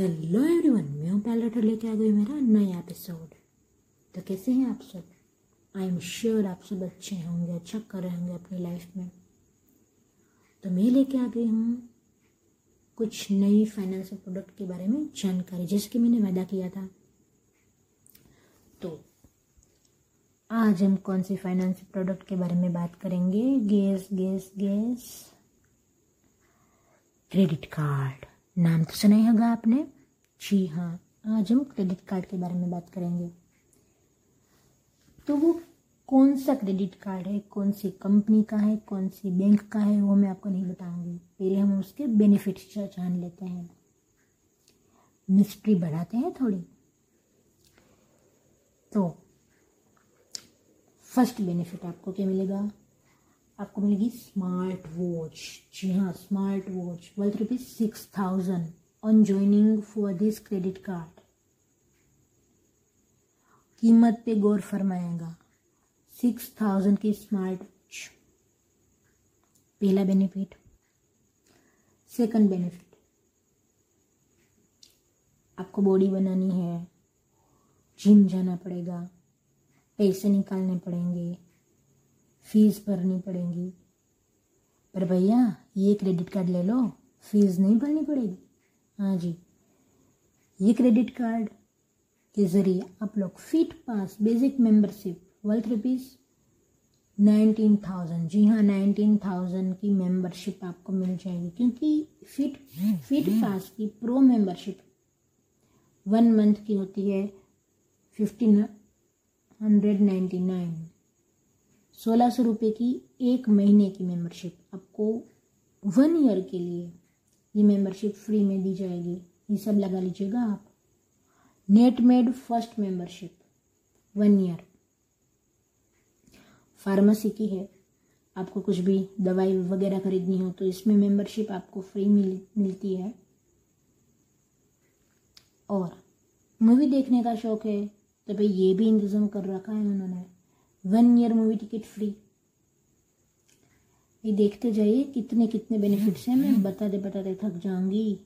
Hello everyone, मैं हूँ pay later लेके आ गई मेरा नया एपिसोड। तो कैसे हैं आप सब? आई एम श्योर आप सब अच्छे होंगे अच्छा कर रहे होंगे अपनी लाइफ में। तो मैं लेके आ गई हूँ कुछ नई फाइनेंशियल प्रोडक्ट के बारे में जानकारी जैसे कि मैंने वादा किया था। तो आज हम कौन सी फाइनेंशियल प्रोडक्ट के बारे में बात करेंगे? Guess guess guess credit card नाम तो सुना ही होगा आपने। जी हाँ आज हम क्रेडिट कार्ड के बारे में बात करेंगे। तो वो कौन सा क्रेडिट कार्ड है, कौन सी कंपनी का है, कौन सी बैंक का है, वो मैं आपको नहीं बताऊँगी। पहले हम उसके बेनिफिट्स जान लेते हैं। मिस्ट्री बढ़ाते हैं थोड़ी। तो फ़र्स्ट बेनिफिट आपको क्या मिलेगा? आपको मिलेगी स्मार्ट वॉच जी हाँ smart watch worth rupees six thousand on joining for this credit card कीमत पे गौर फरमाएगा। सिक्स थाउज़ेंड की स्मार्ट वॉच पहला बेनिफिट सेकंड बेनिफिट आपको बॉडी बनानी है। जिम जाना पड़ेगा। पैसे निकालने पड़ेंगे। फ़ीस भरनी पड़ेगी। पर भैया, ये क्रेडिट कार्ड ले लो, फ़ीस नहीं भरनी पड़ेगी। हाँ जी, ये क्रेडिट कार्ड के ज़रिए आप लोग fit pass basic membership worth rupees nineteen thousand जी हाँ नाइनटीन थाउज़ेंड की मेंबरशिप आपको मिल जाएगी। क्योंकि फिट फिट पास की प्रो मेंबरशिप वन मंथ की होती है फिफ्टीन हंड्रेड नाइन्टी नाइन सोलह सौ रुपये की एक महीने की मेंबरशिप आपको वन ईयर के लिए ये मेंबरशिप फ्री में दी जाएगी। ये सब लगा लीजिएगा आप। Netmeds first membership one year pharmacy की है। आपको कुछ भी दवाई वगैरह खरीदनी हो तो इसमें मेंबरशिप आपको फ्री मिल, मिलती है। और मूवी देखने का शौक है तो भाई ये भी इंतज़ाम कर रखा है उन्होंने। One year movie ticket free ये देखते जाइए कितने कितने बेनिफिट्स हैं, मैं बताते बताते थक जाऊँगी।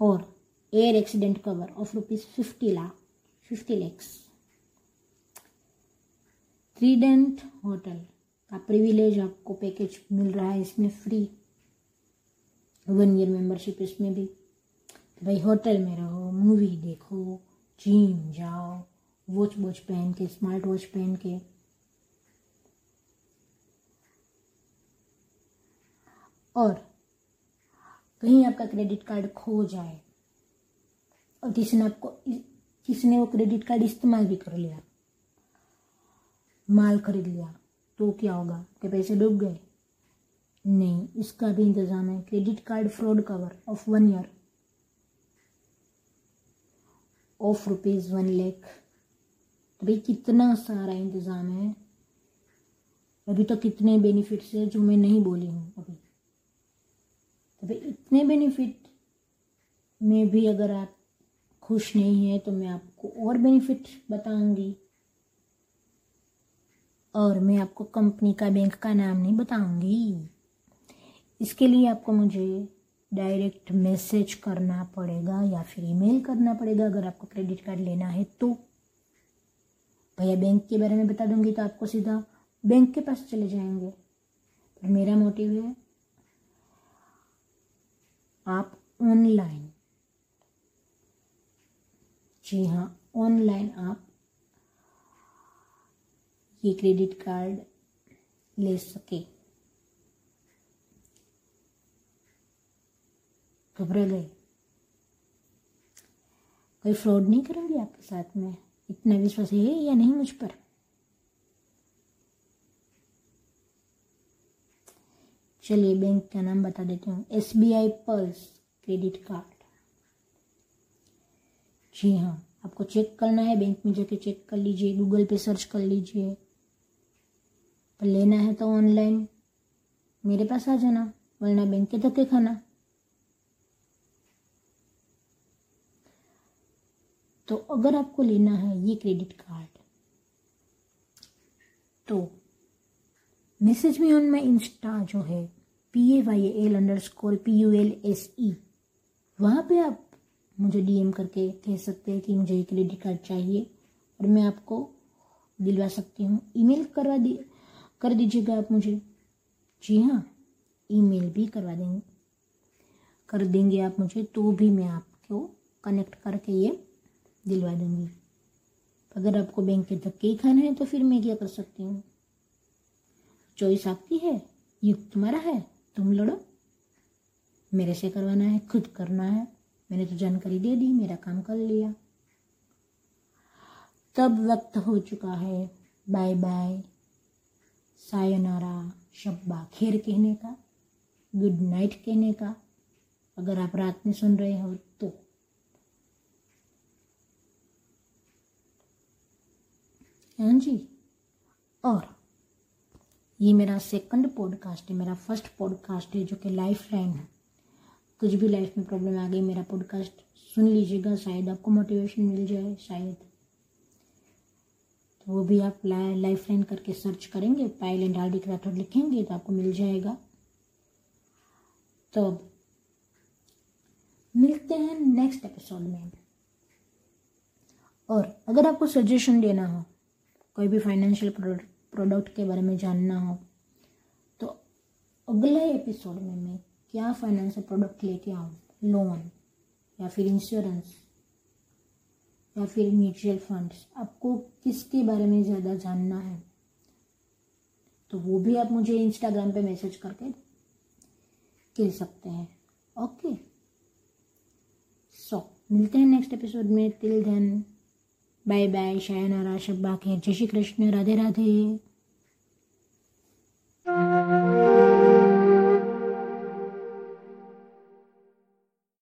और air accident cover of rupees fifty lakh fifty lakhs Trident hotel का प्रिविलेज आपको पैकेज मिल रहा है इसमें फ्री वन ईयर मेंबरशिप इसमें भी। भाई होटल में रहो मूवी देखो जिम जाओ। वॉच वॉच पहन के स्मार्ट वॉच पहन के। और कहीं आपका क्रेडिट कार्ड खो जाए, और किसी ने आपको किसी ने वो क्रेडिट कार्ड इस्तेमाल भी कर लिया, माल खरीद लिया तो क्या होगा? आपके पैसे डूब गए? नहीं, इसका भी इंतज़ाम है। Credit card fraud cover of one year of rupees one lakh भाई कितना सारा इंतज़ाम है। अभी तक कितने बेनिफिट्स है जो मैं नहीं बोली हूँ अभी। तो भाई इतने बेनिफिट में भी अगर आप खुश नहीं हैं तो मैं आपको और बेनिफिट बताऊँगी। और मैं आपको कंपनी का बैंक का नाम नहीं बताऊँगी। इसके लिए आपको मुझे डायरेक्ट मैसेज करना पड़ेगा या फिर ईमेल करना पड़ेगा। अगर आपको क्रेडिट कार्ड लेना है तो। भैया बैंक के बारे में बता दूँगी तो आपको सीधा बैंक के पास चले जाएँगे। पर मेरा मोटिव है, आप ऑनलाइन जी हाँ ऑनलाइन आप ये क्रेडिट कार्ड ले सके। घबरा गए। कोई फ्रॉड नहीं करेंगे आपके साथ में? इतना विश्वास है या नहीं मुझ पर? चलिए बैंक का नाम बता देती हूँ। S B I pulse credit card जी हाँ आपको चेक करना है बैंक में जाके चेक कर लीजिए गूगल पे सर्च कर लीजिए। लेना है तो ऑनलाइन मेरे पास आ जाना, वरना बैंक के धक्के खाना। तो अगर आपको लेना है ये क्रेडिट कार्ड तो message me on my Insta जो है P A Y L underscore P U L S E वहाँ पे आप मुझे डीएम करके कह सकते हैं कि मुझे ये क्रेडिट कार्ड चाहिए और मैं आपको दिलवा सकती हूँ। ईमेल करवा दी, कर दीजिएगा आप मुझे। जी हाँ ईमेल भी करवा देंगे। कर देंगे आप मुझे तो भी मैं आपको कनेक्ट करके ये दिलवा दूँगी। अगर आपको बैंक के धक्के ही खाना है तो फिर मैं क्या कर सकती हूँ? चॉइस आपकी है युग तुम्हारा है, तुम लड़ो। मेरे से करवाना है, खुद करना है। मैंने तो जानकारी दे दी, मेरा काम कर लिया। तब वक्त हो चुका है बाय बाय सायनारा, शब्बा खेर कहने का, गुड नाइट कहने का। अगर आप रात में सुन रहे हो तो। हाँ जी और ये मेरा सेकंड पॉडकास्ट है, मेरा फ़र्स्ट पॉडकास्ट है जो कि लाइफ लाइन है। कुछ भी लाइफ में प्रॉब्लम आ गई, मेरा पॉडकास्ट सुन लीजिएगा, शायद आपको मोटिवेशन मिल जाए, शायद। तो वो भी आप लाइफ लाइन करके सर्च करेंगे पायल एंड हार्दिक राठौर लिखेंगे तो आपको मिल जाएगा। तो मिलते हैं नेक्स्ट एपिसोड में। और अगर आपको सजेशन देना हो कोई भी फाइनेंशियल प्रोडक्ट के बारे में जानना हो तो अगले एपिसोड में मैं क्या फाइनेंशियल प्रोडक्ट लेके आऊँ? लोन या फिर इंश्योरेंस या फिर म्यूचुअल फंड्स आपको किसके बारे में ज़्यादा जानना है? तो वो भी आप मुझे इंस्टाग्राम पे मैसेज करके कह सकते हैं। ओके सो मिलते हैं नेक्स्ट एपिसोड में. Till then bye bye sayonara शब्बा के जय श्री कृष्ण राधे राधे।